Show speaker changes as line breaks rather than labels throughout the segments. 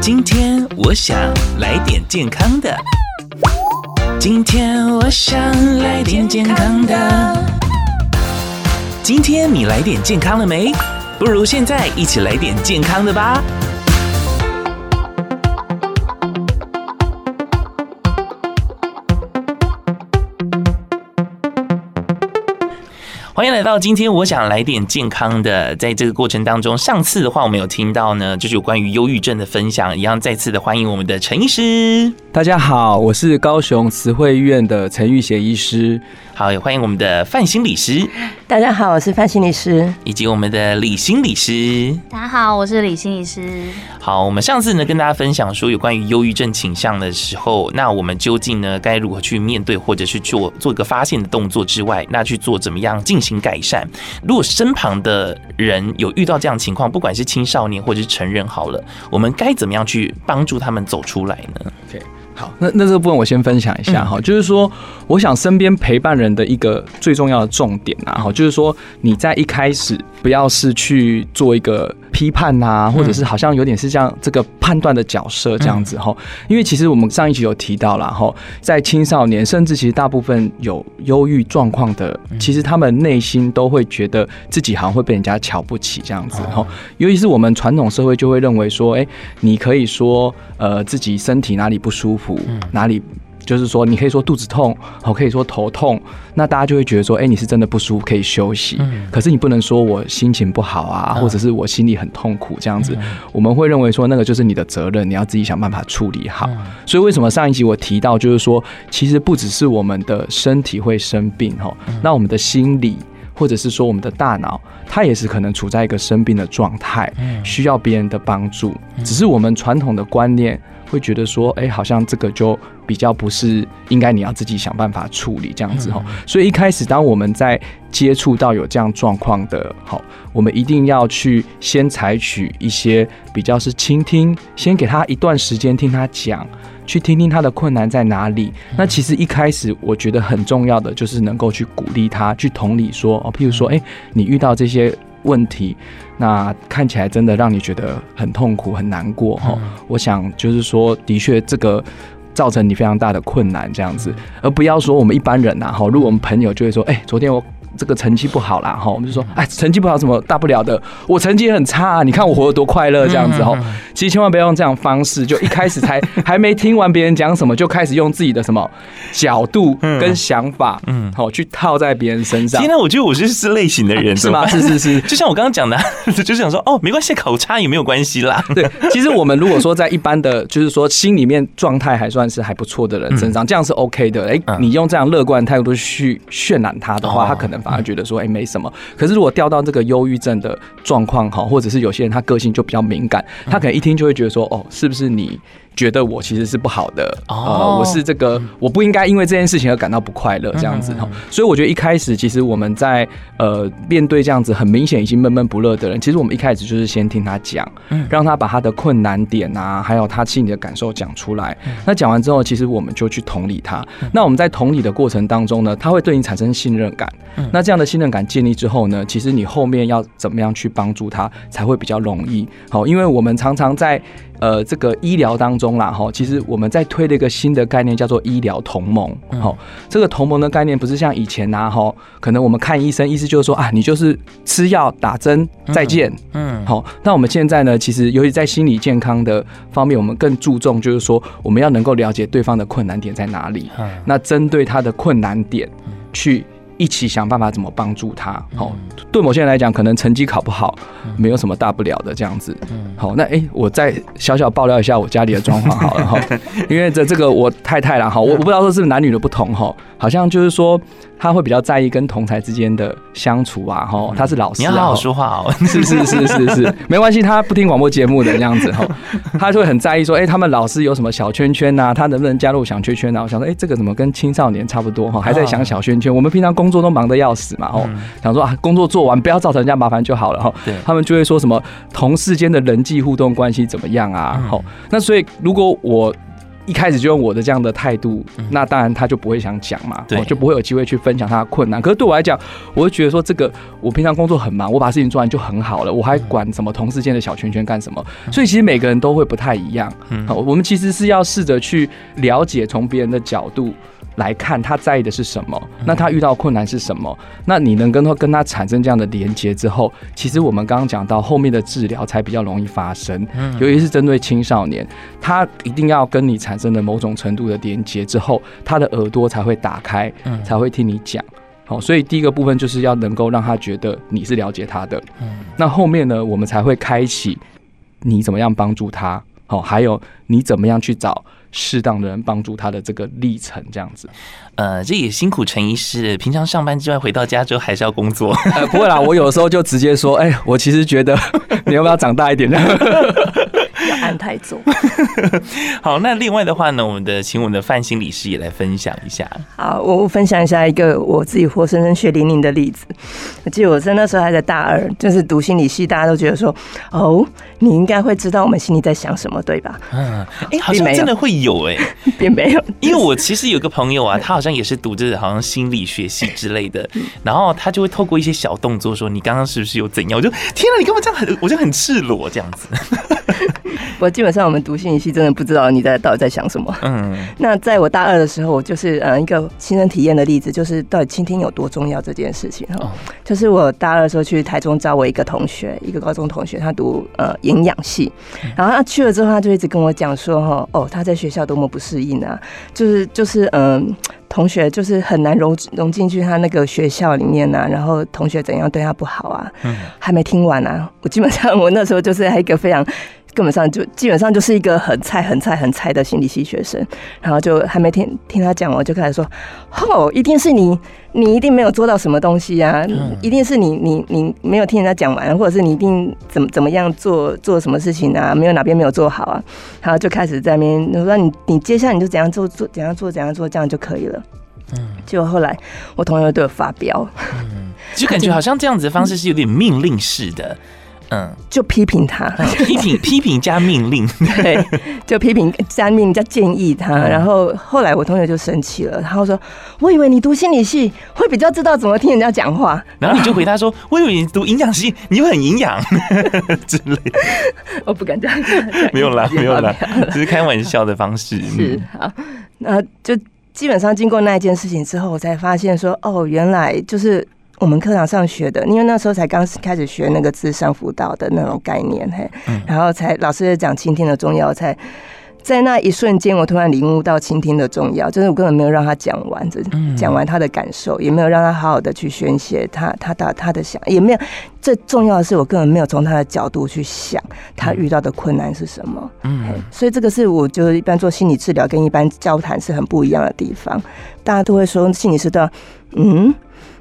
今天我想来点健康的。今天我想来点健康的。今天你来点健康了没？不如现在一起来点健康的吧。欢迎来到今天，我想来点健康的。在这个过程当中，上次的话我们有听到呢，就是有关于忧郁症的分享，一样再次的欢迎我们的陈医师。
大家好，我是高雄慈惠医院的陈玉贤医师。
好，也欢迎我们的范心理师。
大家好，我是范心理师，
以及我们的李心理师。
大家好，我是李心理师。
好，我们上次呢跟大家分享说有关于忧郁症倾向的时候，那我们究竟呢该如何去面对，或者是做做一个发现的动作之外，那去做怎么样进行改善？如果身旁的人有遇到这样情况，不管是青少年或者是成人，好了，我们该怎么样去帮助他们走出来呢
？OK。好，那那这个部分我先分享一下哈，嗯、就是说，我想身边陪伴人的一个最重要的重点啊，哈，就是说你在一开始不要是去做一个批判呐、啊，或者是好像有点是像这个判断的角色这样子哈，嗯、因为其实我们上一集有提到了哈，在青少年甚至其实大部分有忧郁状况的，其实他们内心都会觉得自己好像会被人家瞧不起这样子哈，尤其是我们传统社会就会认为说，哎，你可以说呃自己身体哪里不舒服。哪里就是说，你可以说肚子痛，好，可以说头痛，那大家就会觉得说，哎，你是真的不舒服，可以休息。可是你不能说我心情不好啊，或者是我心里很痛苦这样子。我们会认为说，那个就是你的责任，你要自己想办法处理好。所以为什么上一集我提到，就是说，其实不只是我们的身体会生病哈，那我们的心理或者是说我们的大脑，它也是可能处在一个生病的状态，需要别人的帮助。只是我们传统的观念。会觉得说，哎，好像这个就比较不是应该你要自己想办法处理这样子哈。所以一开始，当我们在接触到有这样状况的，好，我们一定要去先采取一些比较是倾听，先给他一段时间听他讲，去听听他的困难在哪里。那其实一开始我觉得很重要的就是能够去鼓励他，去同理说，哦，譬如说，哎，你遇到这些。问题，那看起来真的让你觉得很痛苦、很难过哈。嗯、我想就是说，的确这个造成你非常大的困难这样子，而不要说我们一般人呐哈。如果我们朋友就会说，哎，昨天我。这个成绩不好啦，哈，我们就说，哎，成绩不好什么大不了的，我成绩也很差啊，你看我活得多快乐这样子哈。其实千万不要用这样方式，就一开始才 还没听完别人讲什么，就开始用自己的什么角度跟想法，嗯，好去套在别人身上。
今天我觉得我就是这类型的人，
是吗？是是是，
就像我刚刚讲的，就是想说，哦，没关系，考差也没有关系啦。
对，其实我们如果说在一般的，就是说心里面状态还算是还不错的人身上，这样是 OK 的。哎，你用这样乐观的态度去渲染他的话，他可能反而觉得说，哎，没。没什么，可是如果掉到这个忧郁症的状况哈，或者是有些人他个性就比较敏感，他可能一听就会觉得说，哦，是不是你？觉得我其实是不好的，呃，我是这个，我不应该因为这件事情而感到不快乐，这样子哈。所以我觉得一开始，其实我们在呃面对这样子很明显已经闷闷不乐的人，其实我们一开始就是先听他讲，让他把他的困难点啊，还有他心里的感受讲出来。那讲完之后，其实我们就去同理他。那我们在同理的过程当中呢，他会对你产生信任感。那这样的信任感建立之后呢，其实你后面要怎么样去帮助他才会比较容易。好，因为我们常常在。呃，这个医疗当中啦，哈，其实我们在推了一个新的概念，叫做医疗同盟。好，这个同盟的概念不是像以前呐，哈，可能我们看医生，意思就是说啊，你就是吃药打针再见。嗯，好，那我们现在呢，其实尤其在心理健康的方面，我们更注重就是说，我们要能够了解对方的困难点在哪里。那针对他的困难点去。一起想办法怎么帮助他。好，对某些人来讲，可能成绩考不好，没有什么大不了的这样子。好，那哎，我再小小爆料一下我家里的状况好了哈，因为这这个我太太啦哈，我我不知道说是男女的不同哈，好像就是说。他会比较在意跟同才之间的相处啊，哈，他是老师，
你要好好说话哦，
是是是是是，没关系，他不听广播节目的那样子哈，他就会很在意说，哎，他们老师有什么小圈圈呐，他能不能加入小圈圈啊？我想说，哎，这个怎么跟青少年差不多哈，还在想小圈圈，我们平常工作都忙得要死嘛，哦，想说啊，工作做完不要造成人家麻烦就好了哈，对，他们就会说什么同事间的人际互动关系怎么样啊？好，那所以如果我。一开始就用我的这样的态度，那当然他就不会想讲嘛，对，就不会有机会去分享他的困难。可是对我来讲，我会觉得说这个我平常工作很忙，我把事情做完就很好了，我还管什么同事间的小圈圈干什么？所以其实每个人都会不太一样。好，我们其实是要试着去了解从别人的角度。来看他在意的是什么，那他遇到困难是什么？那你能跟他跟他产生这样的连接之后，其实我们刚刚讲到后面的治疗才比较容易发生。尤其是针对青少年，他一定要跟你产生了某种程度的连接之后，他的耳朵才会打开，才会听你讲。好，所以第一个部分就是要能够让他觉得你是了解他的。那后面呢，我们才会开启你怎么样帮助他。好，还有你怎么样去找。适当的人帮助他的这个历程，这样子，
呃，这也辛苦陈医师。平常上班之外，回到家之后还是要工作。
呃，不会啦，我有时候就直接说，哎、欸，我其实觉得你要不要长大一点呢？
要安太重。
好，那另外的话呢，我们的请我们的范心理师也来分享一下。
好，我分享一下一个我自己活生生血淋淋的例子。我记得我在那时候还在大二，就是读心理系，大家都觉得说，哦，你应该会知道我们心里在想什么，对吧？
嗯，哎、欸，好像真的会有哎、欸，
并没有。
因为我其实有个朋友啊，他好像也是读着好像心理学系之类的，然后他就会透过一些小动作说，你刚刚是不是有怎样？我就天啊，你干嘛这样很，我就很赤裸这样子。
我基本上我们读心理系真的不知道你在到底在想什么。嗯，那在我大二的时候，我就是呃一个亲身体验的例子，就是到底倾听有多重要这件事情哈。就是我大二的时候去台中找我一个同学，一个高中同学，他读呃营养系，然后他去了之后，他就一直跟我讲说哈，哦他在学校多么不适应啊，就是就是嗯同学就是很难融融进去他那个学校里面啊，然后同学怎样对他不好啊，嗯，还没听完啊，我基本上我那时候就是一个非常。根本上就基本上就是一个很菜、很菜、很菜的心理系学生，然后就还没听听他讲完，我就开始说：“哦，一定是你，你一定没有做到什么东西啊！一定是你，你你没有听人家讲完，或者是你一定怎么怎么样做做什么事情啊？没有哪边没有做好啊？”然后就开始在那边我说：“你你接下来你就怎样做做怎样做怎样做，这样就可以了。”嗯，结果后来我同学对我发飙，
嗯，就感觉好像这样子的方式是有点命令式的。嗯，
就批评他，
批评批评加命令，
对，就批评加命令加建议他。然后后来我同学就生气了，然后说：“我以为你读心理系会比较知道怎么听人家讲话。”
然后你就回答说：“ 我以为你读营养系，你会很营养 之类。”
我不敢这样，
没有啦，没有啦，只是开玩笑的方式。
是好，那就基本上经过那一件事情之后，我才发现说：“哦，原来就是。”我们课堂上学的，因为那时候才刚开始学那个智商辅导的那种概念，嘿，然后才老师也讲倾听的重要，才在那一瞬间，我突然领悟到倾听的重要，就是我根本没有让他讲完，这讲完他的感受，也没有让他好好的去宣泄他他的他的想，也没有最重要的是，我根本没有从他的角度去想他遇到的困难是什么，嗯，所以这个是我就是一般做心理治疗跟一般交谈是很不一样的地方，大家都会说心理师都要，嗯，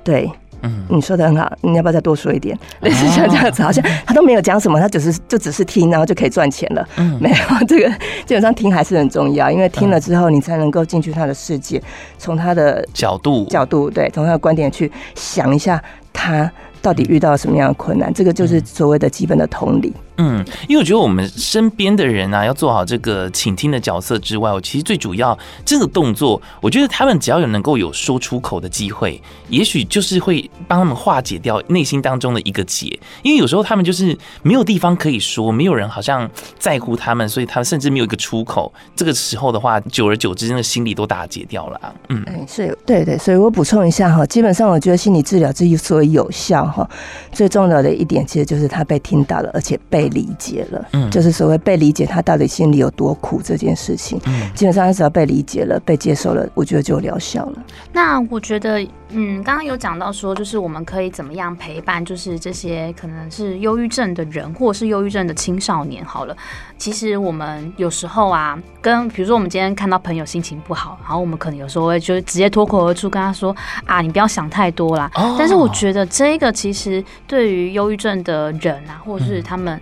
对。嗯，你说的很好，你要不要再多说一点？类似像这样子，好像他都没有讲什么，他只是就只是听，然后就可以赚钱了。嗯，没有，这个基本上听还是很重要，因为听了之后，你才能够进去他的世界，从他的角度角度，对，从他的观点去想一下他到底遇到了什么样的困难，这个就是所谓的基本的同理。
嗯，因为我觉得我们身边的人啊，要做好这个倾听的角色之外，我其实最主要这个动作，我觉得他们只要有能够有说出口的机会，也许就是会帮他们化解掉内心当中的一个结。因为有时候他们就是没有地方可以说，没有人好像在乎他们，所以他们甚至没有一个出口。这个时候的话，久而久之，那个心理都打结掉了。嗯，
是，对对，所以我补充一下哈，基本上我觉得心理治疗之所以有效哈，最重要的一点其实就是他被听到了，而且被。理解了，嗯，就是所谓被理解，他到底心里有多苦这件事情，嗯，基本上他只要被理解了、被接受了，我觉得就疗效了。
那我觉得，嗯，刚刚有讲到说，就是我们可以怎么样陪伴，就是这些可能是忧郁症的人，或者是忧郁症的青少年。好了，其实我们有时候啊，跟比如说我们今天看到朋友心情不好，然后我们可能有时候会就直接脱口而出跟他说啊，你不要想太多啦。哦，但是我觉得这个其实对于忧郁症的人啊，或者是他们。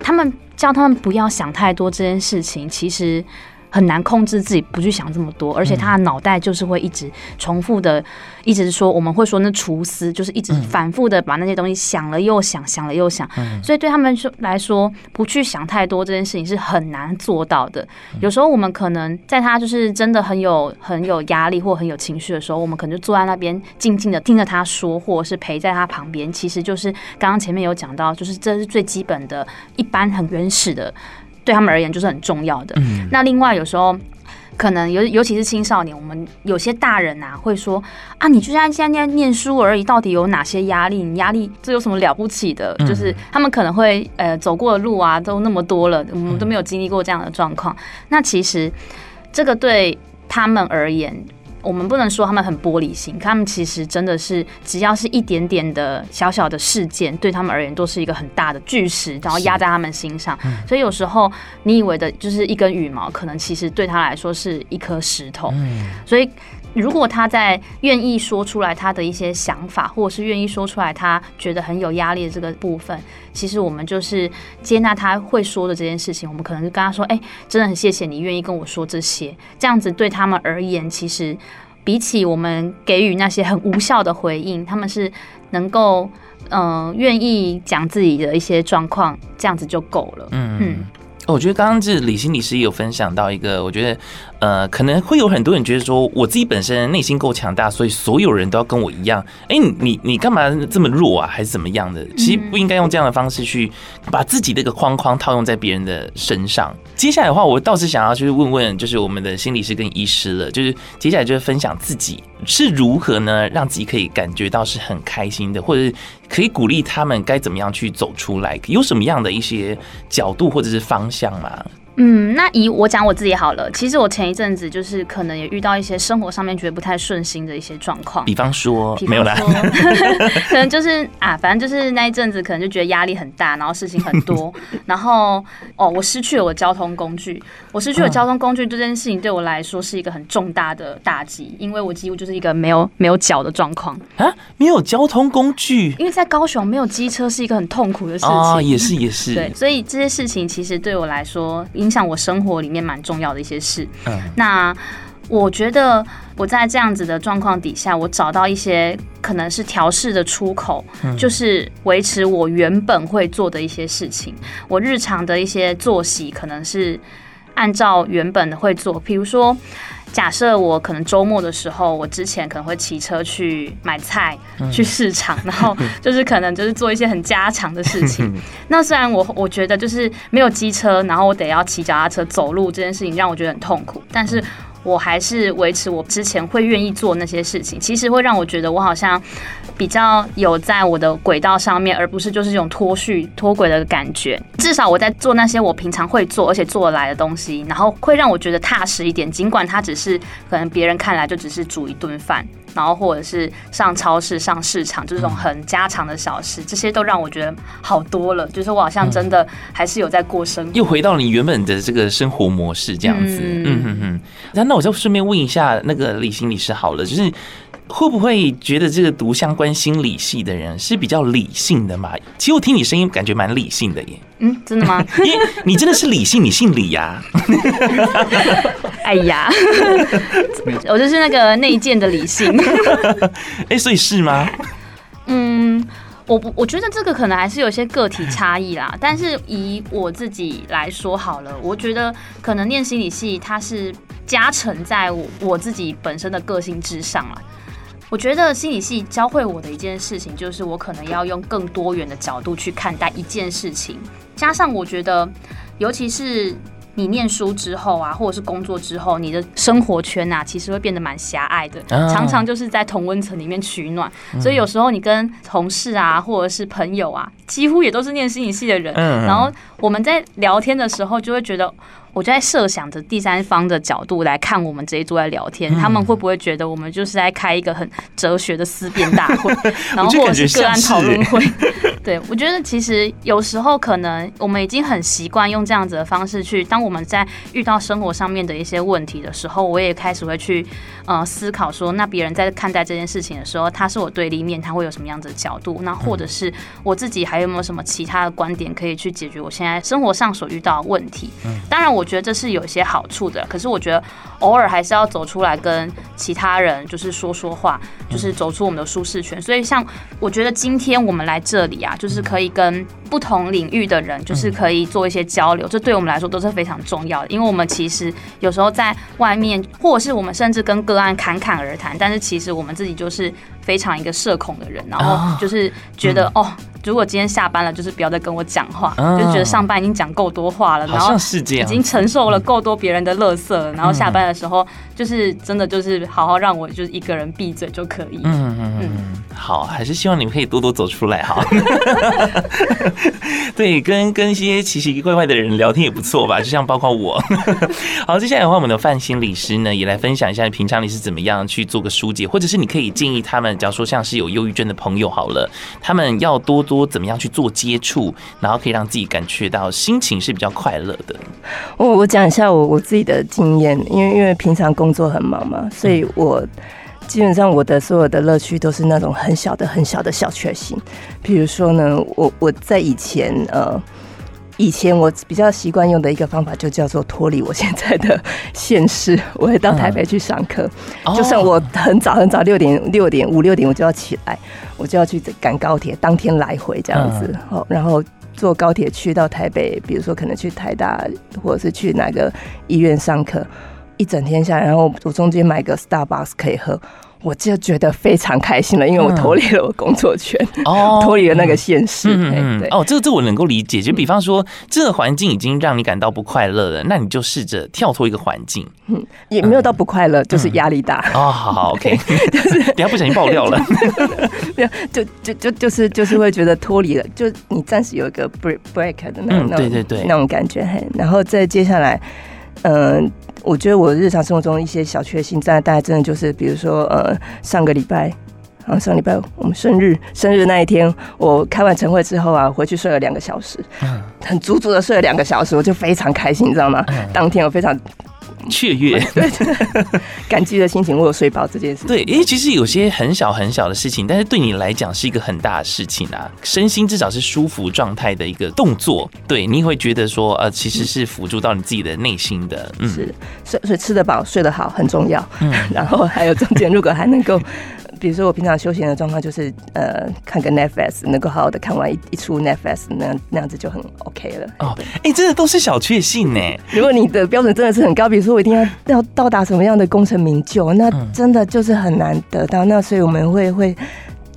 他们叫他们不要想太多这件事情，其实很难控制自己不去想这么多，而且他的脑袋就是会一直重复的，一直说我们会说那厨师就是一直反复的把那些东西想了又想，想了又想，所以对他们说来说，不去想太多这件事情是很难做到的。有时候我们可能在他就是真的很有很有压力或很有情绪的时候，我们可能就坐在那边静静的听着他说，或者是陪在他旁边，其实就是刚刚前面有讲到，就是这是最基本的一般很原始的。对他们而言就是很重要的。嗯，那另外有时候可能尤尤其是青少年，我们有些大人啊会说啊，你就像现在念书而已，到底有哪些压力？你压力这有什么了不起的？就是他们可能会呃走过的路啊都那么多了，我们都没有经历过这样的状况。那其实这个对他们而言。我们不能说他们很玻璃心，他们其实真的是只要是一点点的小小的事件，对他们而言都是一个很大的巨石，然后压在他们心上。所以有时候你以为的就是一根羽毛，可能其实对他来说是一颗石头。所以。如果他在愿意说出来他的一些想法，或者是愿意说出来他觉得很有压力的这个部分，其实我们就是接纳他会说的这件事情。我们可能就跟他说：“哎，真的很谢谢你愿意跟我说这些。”这样子对他们而言，其实比起我们给予那些很无效的回应，他们是能够嗯愿意讲自己的一些状况，这样子就够了。嗯嗯。
我觉得刚刚这李心理师也有分享到一个，我觉得呃，可能会有很多人觉得说，我自己本身内心够强大，所以所有人都要跟我一样。哎，你你干嘛这么弱啊？还是怎么样的？其实不应该用这样的方式去把自己这个框框套用在别人的身上。接下来的话，我倒是想要去问问，就是我们的心理师跟医师了，就是接下来就是分享自己是如何呢，让自己可以感觉到是很开心的，或者是可以鼓励他们该怎么样去走出来，有什么样的一些角度或者是方向吗？
嗯，那以我讲我自己好了。其实我前一阵子就是可能也遇到一些生活上面觉得不太顺心的一些状况，
比方说，没有啦，
可能就是啊，反正就是那一阵子可能就觉得压力很大，然后事情很多，然后哦，我失去了我交通工具，我失去了交通工具这件事情对我来说是一个很重大的打击，因为我几乎就是一个没有没有脚的状况
啊，没有交通工具，
因为在高雄没有机车是一个很痛苦的事情
啊，也是也是，
对，所以这些事情其实对我来说。影响我生活里面蛮重要的一些事。嗯，那我觉得我在这样子的状况底下，我找到一些可能是调试的出口，就是维持我原本会做的一些事情。我日常的一些作息可能是按照原本的会做，比如说。假设我可能周末的时候，我之前可能会骑车去买菜，去市场，然后 就是可能就是做一些很家常的事情。那虽然我我觉得就是没有机车，然后我得要骑脚踏车走路这件事情让我觉得很痛苦，但是。我还是维持我之前会愿意做那些事情，其实会让我觉得我好像比较有在我的轨道上面，而不是就是这种脱序脱轨的感觉。至少我在做那些我平常会做而且做得来的东西，然后会让我觉得踏实一点。尽管它只是可能别人看来就只是煮一顿饭。然后或者是上超市、上市场，就这种很家常的小事，这些都让我觉得好多了。就是我好像真的还是有在过生，
又回到你原本的这个生活模式这样子。嗯嗯嗯。那那我就顺便问一下那个李心理师好了，就是。会不会觉得这个读相关心理系的人是比较理性的嘛？其实我听你声音感觉蛮理性的耶。
嗯，真的吗？
因为你真的是理性，你姓李呀。
哎呀，我就是那个内建的理性。
哎，所以是吗？
嗯，我我觉得这个可能还是有些个体差异啦。但是以我自己来说好了，我觉得可能念心理系它是加成在我我自己本身的个性之上啊。我觉得心理系教会我的一件事情，就是我可能要用更多元的角度去看待一件事情。加上我觉得，尤其是你念书之后啊，或者是工作之后，你的生活圈啊，其实会变得蛮狭隘的，常常就是在同温层里面取暖。所以有时候你跟同事啊，或者是朋友啊，几乎也都是念心理系的人，然后我们在聊天的时候，就会觉得。我就在设想着第三方的角度来看我们这一桌在聊天，他们会不会觉得我们就是在开一个很哲学的思辨大会，然后或者是个案讨论会？对，我觉得其实有时候可能我们已经很习惯用这样子的方式去，当我们在遇到生活上面的一些问题的时候，我也开始会去呃思考说，那别人在看待这件事情的时候，他是我对立面，他会有什么样子的角度？那或者是我自己还有没有什么其他的观点可以去解决我现在生活上所遇到的问题？嗯当然，我觉得这是有一些好处的，可是我觉得偶尔还是要走出来跟其他人就是说说话，就是走出我们的舒适圈。所以，像我觉得今天我们来这里啊，就是可以跟不同领域的人，就是可以做一些交流，这对我们来说都是非常重要的。因为我们其实有时候在外面，或者是我们甚至跟个案侃侃而谈，但是其实我们自己就是非常一个社恐的人，然后就是觉得哦。如果今天下班了，就是不要再跟我讲话，嗯、就觉得上班已经讲够多话了，然后已经承受了够多别人的乐色了，然后下班的时候，就是真的就是好好让我就是一个人闭嘴就可以。嗯嗯嗯，
好，还是希望你们可以多多走出来哈。对，跟跟一些奇奇怪怪的人聊天也不错吧，就像包括我。好，接下来的话，我们的范心理师呢，也来分享一下平常你是怎么样去做个疏解，或者是你可以建议他们，假如说像是有忧郁症的朋友好了，他们要多。多怎么样去做接触，然后可以让自己感觉到心情是比较快乐的。
我我讲一下我我自己的经验，因为因为平常工作很忙嘛，所以我基本上我的所有的乐趣都是那种很小的很小的小确幸。比如说呢，我我在以前呃。以前我比较习惯用的一个方法，就叫做脱离我现在的现实。我会到台北去上课，就算我很早很早六点六点五六点我就要起来，我就要去赶高铁，当天来回这样子。哦，然后坐高铁去到台北，比如说可能去台大或者是去哪个医院上课，一整天下来，然后我中间买个 Starbucks 可以喝。我就觉得非常开心了，因为我脱离了我工作圈，哦，脱离了那个现实。
嗯，对，哦，这个这我能够理解。就比方说，这个环境已经让你感到不快乐了，那你就试着跳脱一个环境。
嗯，也没有到不快乐，就是压力大。
哦，好好，OK，就是 等下不小心爆料了。
没有，就就就就是就是会觉得脱离了，就你暂时有一个 break break 的那种，对对对，那种感觉。嘿，然后再接下来，嗯。我觉得我日常生活中一些小确幸，在大家真的就是，比如说，呃，上个礼拜，啊，上礼拜我们生日，生日那一天，我开完晨会之后啊，回去睡了两个小时，很足足的睡了两个小时，我就非常开心，你知道吗？当天我非常。
雀跃，
对，感激的心情，我有睡饱这件事。
对，因为其实有些很小很小的事情，但是对你来讲是一个很大的事情啊。身心至少是舒服状态的一个动作，对，你会觉得说，呃，其实是辅助到你自己的内心的。嗯，
是，所以吃得饱、睡得好很重要。嗯，然后还有中间如果还能够。比如说我平常休闲的状况就是，呃，看个 Netflix，能够好好的看完一一出 Netflix，那样那样子就很 OK 了。哦，
哎，真的都是小确幸呢。
如果你的标准真的是很高，比如说我一定要要到达什么样的功成名就，那真的就是很难得到。那所以我们会会。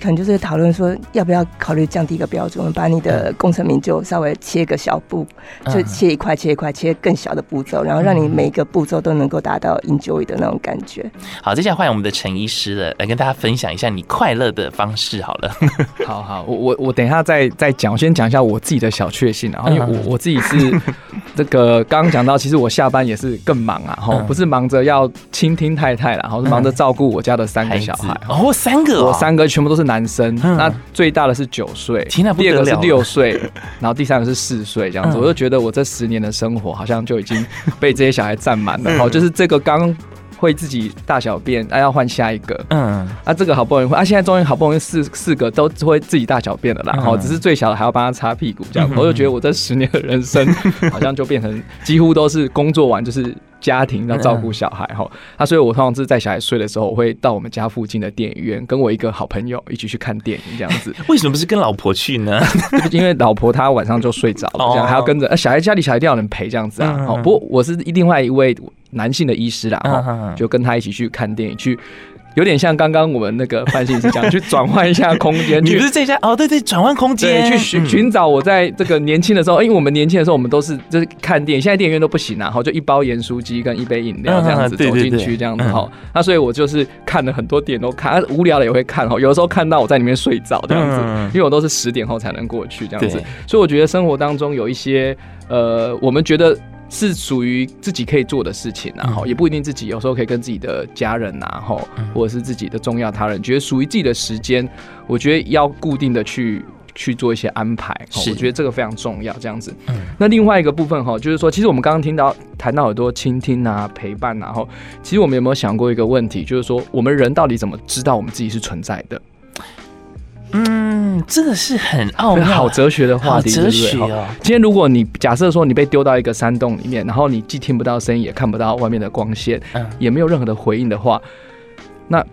可能就是讨论说，要不要考虑降低一个标准，我们把你的功成名就稍微切个小步，就切一块切一块，切更小的步骤，然后让你每一个步骤都能够达到 enjoy 的那种感觉。
好，接下来换我们的陈医师了，来跟大家分享一下你快乐的方式。好了，
好好，我我我等一下再再讲，我先讲一下我自己的小确幸，然后因为我我自己是这个刚刚讲到，其实我下班也是更忙啊，哈，不是忙着要倾听太太了，然后是忙着照顾我家的三个小孩。
哦，三个，
我三个全部都是男。男生，那最大的是九岁，第二个是六岁，然后第三个是四岁，这样子，我就觉得我这十年的生活好像就已经被这些小孩占满了。好，就是这个刚会自己大小便，啊，要换下一个，嗯，啊，这个好不容易换，啊，现在终于好不容易四四个都会自己大小便了啦，好，只是最小的还要帮他擦屁股，这样，我就觉得我这十年的人生 好像就变成几乎都是工作完就是。家庭要照顾小孩哈，那所以我通常是在小孩睡的时候，我会到我们家附近的电影院，跟我一个好朋友一起去看电影这样子。
为什么不是跟老婆去呢？
因为老婆她晚上就睡着了，这样还要跟着。小孩家里小孩一定要人陪这样子啊。好，不过我是另外一位男性的医师啦，就跟他一起去看电影去。有点像刚刚我们那个范心理师讲，去转换一下空间。
你不是这家哦？对对，转换空间，
去寻寻找我在这个年轻的时候，因为我们年轻的时候，我们都是就是看电影，现在电影院都不行啊，然后就一包盐酥鸡跟一杯饮料这样子走进去，这样子哈。那所以我就是看了很多点都看，无聊了也会看哈。有的时候看到我在里面睡着这样子，因为我都是十点后才能过去这样子。所以我觉得生活当中有一些呃，我们觉得。是属于自己可以做的事情，然后也不一定自己有时候可以跟自己的家人，然后或者是自己的重要他人，觉得属于自己的时间，我觉得要固定的去去做一些安排。
是
我觉得这个非常重要，这样子。
嗯，
那另外一个部分哈，就是说，其实我们刚刚听到谈到很多倾听啊、陪伴啊，然后其实我们有没有想过一个问题，就是说，我们人到底怎么知道我们自己是存在的？
嗯，这个是很奥妙、
好哲学的话题，
哲学哦。
对对，今天如果你假设说你被丢到一个山洞里面，然后你既听不到声音，也看不到外面的光线，
嗯，
也没有任何的回应的话，那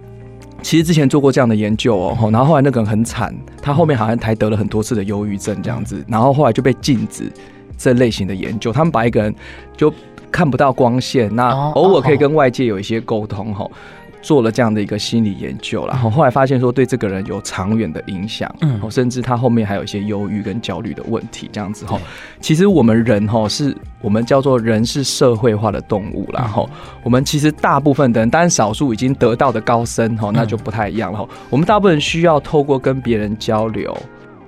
其实之前做过这样的研究哦，然后后来那个人很惨，他后面好像还得了很多次的忧郁症这样子，然后后来就被禁止这类型的研究。他们把一个人就看不到光线，那偶尔可以跟外界有一些沟通哈。做了这样的一个心理研究，然后后来发现说对这个人有长远的影响，嗯，甚至他后面还有一些忧郁跟焦虑的问题，这样子哈。其实我们人哈是我们叫做人是社会化的动物，然后我们其实大部分的人，当然少数已经得到的高僧哈，那就不太一样了。我们大部分人需要透过跟别人交流，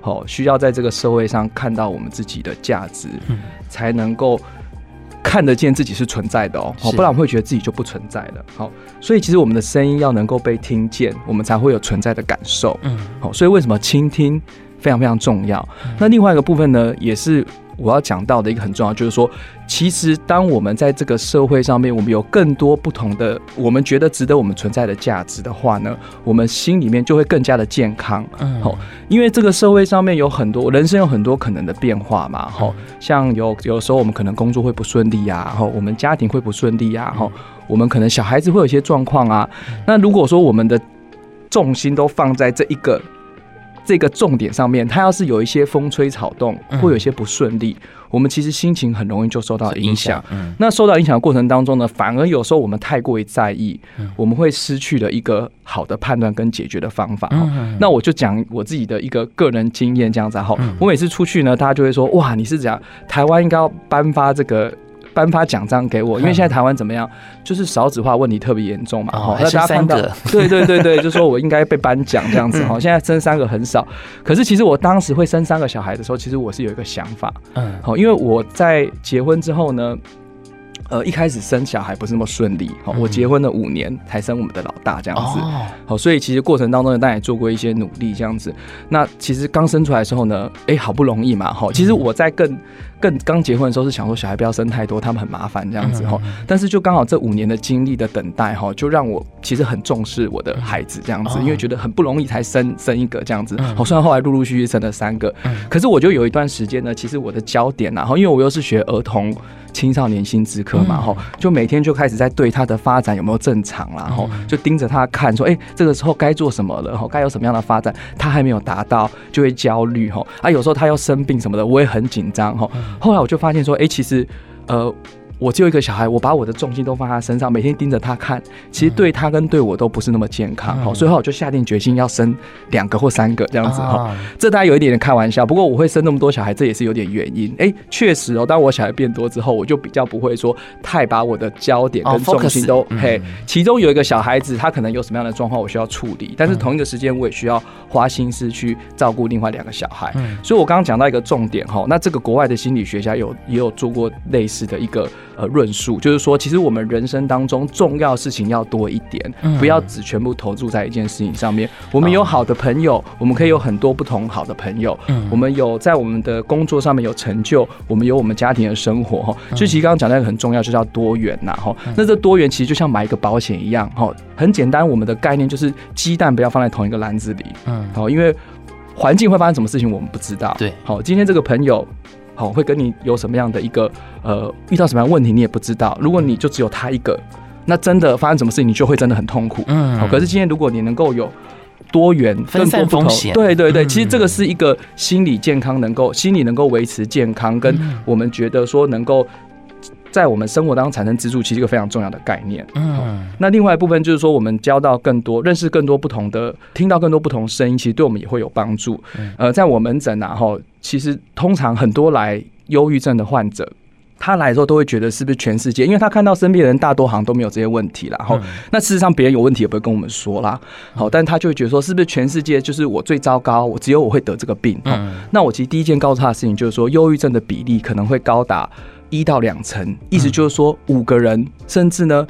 好，需要在这个社会上看到我们自己的价值，才能够。看得见自己是存在的哦，不然我会觉得自己就不存在了。好，所以其实我们的声音要能够被听见，我们才会有存在的感受。嗯，好，所以为什么倾听非常非常重要？那另外一个部分呢，也是。我要讲到的一个很重要，就是说，其实当我们在这个社会上面，我们有更多不同的，我们觉得值得我们存在的价值的话呢，我们心里面就会更加的健康。嗯，好，因为这个社会上面有很多人生有很多可能的变化嘛，哈，像有有时候我们可能工作会不顺利啊，哈，我们家庭会不顺利啊，哈，我们可能小孩子会有一些状况啊。那如果说我们的重心都放在这一个。这个重点上面，它要是有一些风吹草动，会有一些不顺利，嗯，我们其实心情很容易就受到影响。嗯，那受到影响的过程当中呢，反而有时候我们太过于在意，嗯，我们会失去了一个好的判断跟解决的方法。嗯，那我就讲我自己的一个个人经验这样子哈。我每次出去呢，大家就会说：哇，你是怎样？台湾应该要颁发这个。颁发奖章给我，因为现在台湾怎么样，就是少子化问题特别严重嘛。哦，那大家看到，对对对对，就说我应该被颁奖这样子哈。现在生三个很少，可是其实我当时会生三个小孩的时候，其实我是有一个想法，嗯，好，因为我在结婚之后呢。呃，一开始生小孩不是那么顺利，好，我结婚了五年才生我们的老大这样子，好，所以其实过程当中呢，大家也做过一些努力这样子。那其实刚生出来的时候呢，哎，好不容易嘛，哈，其实我在更更刚结婚的时候是想说小孩不要生太多，他们很麻烦这样子哈。但是就刚好这五年的经历的等待哈，就让我其实很重视我的孩子这样子，因为觉得很不容易才生生一个这样子。好，虽然后来陆陆续续生了三个，可是我就有一段时间呢，其实我的焦点然后因为我又是学儿童。青少年心智科嘛，吼，就每天就开始在对他的发展有没有正常啦，吼，就盯着他看，说，哎，这个时候该做什么了，吼，该有什么样的发展，他还没有达到，就会焦虑，吼，啊，有时候他要生病什么的，我也很紧张，吼，后来我就发现说，哎，其实，呃。我只有一个小孩，我把我的重心都放在他身上，每天盯着他看，其实对他跟对我都不是那么健康。好、嗯，所以后来我就下定决心要生两个或三个这样子哈。嗯、这大家有一点点开玩笑，不过我会生那么多小孩，这也是有点原因。哎、欸，确实哦，当我小孩变多之后，我就比较不会说太把我的焦点跟重心都、哦、嘿。其中有一个小孩子，他可能有什么样的状况，我需要处理，但是同一个时间我也需要花心思去照顾另外两个小孩。嗯、所以我刚刚讲到一个重点哈，那这个国外的心理学家有也有做过类似的一个。呃，论述就是说，其实我们人生当中重要事情要多一点，不要只全部投注在一件事情上面。我们有好的朋友，我们可以有很多不同好的朋友。我们有在我们的工作上面有成就，我们有我们家庭的生活哈。所以其实刚刚讲到一个很重要，就叫多元呐哈。那这多元其实就像买一个保险一样哈，很简单。我们的概念就是鸡蛋不要放在同一个篮子里，嗯，好，因为环境会发生什么事情我们不知道。对，好，今天这个朋友。好，会跟你有什么样的一个呃，遇到什么样的问题，你也不知道。如果你就只有他一个，那真的发生什么事情，你就会真的很痛苦。嗯，好。可是今天如果你能够有多元、分散风险，对对对，其实这个是一个心理健康，能够心理能够维持健康，跟我们觉得说能够。在我们生活当中产生支柱，其实一个非常重要的概念。嗯，那另外一部分就是说，我们交到更多、认识更多不同的、听到更多不同声音，其实对我们也会有帮助。呃，在我门诊啊，哈，其实通常很多来忧郁症的患者，他来的时候都会觉得是不是全世界，因为他看到身边的人大多好像都没有这些问题啦。然后，那事实上别人有问题也不会跟我们说啦。好，但他就会觉得说，是不是全世界就是我最糟糕，我只有我会得这个病？嗯，那我其实第一件告诉他的事情就是说，忧郁症的比例可能会高达。一到两层，意思就是说五个人，甚至呢，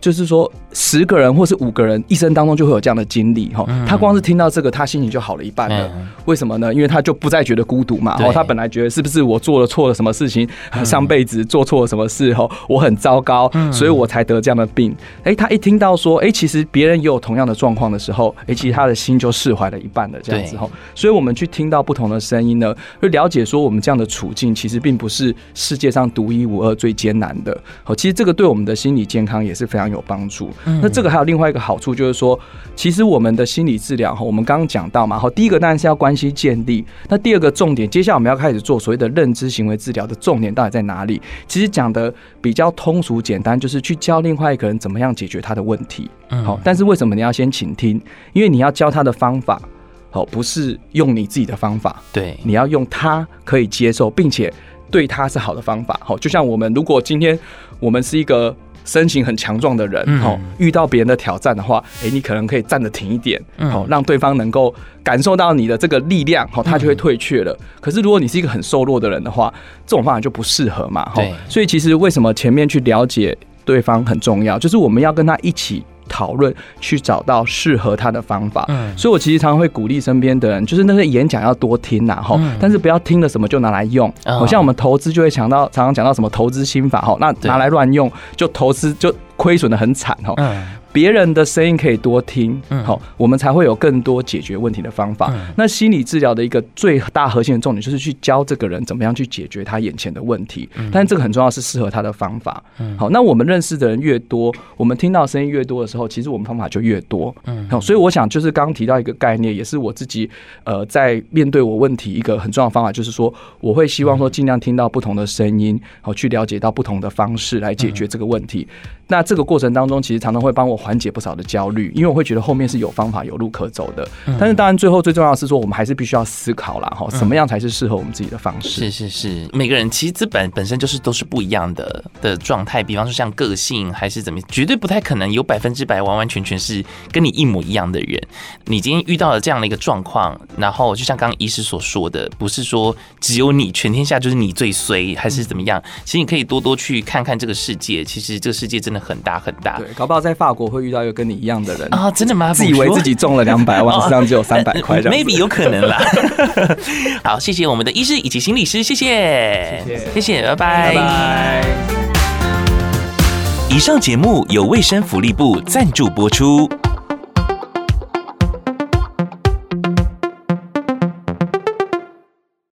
就是说十个人或是五个人一生当中就会有这样的经历哈。他光是听到这个，他心情就好了一半了。为什么呢？因为他就不再觉得孤独嘛。哦，他本来觉得是不是我做了错了什么事情，上辈子做错了什么事后，我很糟糕，所以我才得这样的病。哎，他一听到说，哎，其实别人也有同样的状况的时候，哎，其实他的心就释怀了一半了。这样子哈，所以我们去听到不同的声音呢，会了解说我们这样的处境其实并不是世界上独一无二最艰难的。好，其实这个对我们的心理健康也是非常有帮助。那这个还有另外一个好处，就是说，其实我们的心理治疗哈，我们刚刚讲到嘛，哈，第一个当然是要关系建立。那第二个重点，接下来我们要开始做所谓的认知行为治疗的重点到底在哪里？其实讲的比较通俗简单，就是去教另外一个人怎么样解决他的问题。好，但是为什么你要先倾听？因为你要教他的方法，好，不是用你自己的方法，对，你要用他可以接受，并且对他是好的方法。好，就像我们如果今天我们是一个。身形很强壮的人，哦，遇到别人的挑战的话，诶，你可能可以站得挺一点，哦，让对方能够感受到你的这个力量，哦，他就会退却了。可是如果你是一个很瘦弱的人的话，这种方法就不适合嘛，哈。所以其实为什么前面去了解对方很重要，就是我们要跟他一起。讨论去找到适合他的方法，嗯，所以我其实常常会鼓励身边的人，就是那些演讲要多听呐，哈，但是不要听了什么就拿来用。好像我们投资就会讲到，常常讲到什么投资心法，哈，那拿来乱用，就投资就亏损的很惨，哈。别人的声音可以多听，好，我们才会有更多解决问题的方法。那心理治疗的一个最大核心的重点，就是去教这个人怎么样去解决他眼前的问题。但这个很重要，是适合他的方法。好，那我们认识的人越多，我们听到声音越多的时候，其实我们方法就越多。嗯好，所以我想就是刚刚提到一个概念，也是我自己呃在面对我问题一个很重要的方法，就是说我会希望说尽量听到不同的声音，好，去了解到不同的方式来解决这个问题。那这个过程当中，其实常常会帮我缓解不少的焦虑，因为我会觉得后面是有方法、有路可走的。但是当然，最后最重要的是说，我们还是必须要思考啦，哈，什么样才是适合我们自己的方式？
是是是，每个人其实资本本身就是都是不一样的的状态。比方说像个性还是怎么，绝对不太可能有百分之百完完全全是跟你一模一样的人。你今天遇到了这样的一个状况，然后就像刚刚医师所说的，不是说只有你全天下就是你最衰，还是怎么样？其实你可以多多去看看这个世界，其实这个世界真的。很大很大，
对，搞不好在法国会遇到一个跟你一样的人
啊！真的吗？
自以为自己中了两百万，实际上只有三百块，
maybe 有可能啦。好，谢谢我们的医师以及心理师，谢谢，谢谢，谢谢，拜拜，拜拜。以上节目由卫生福利部赞助播出。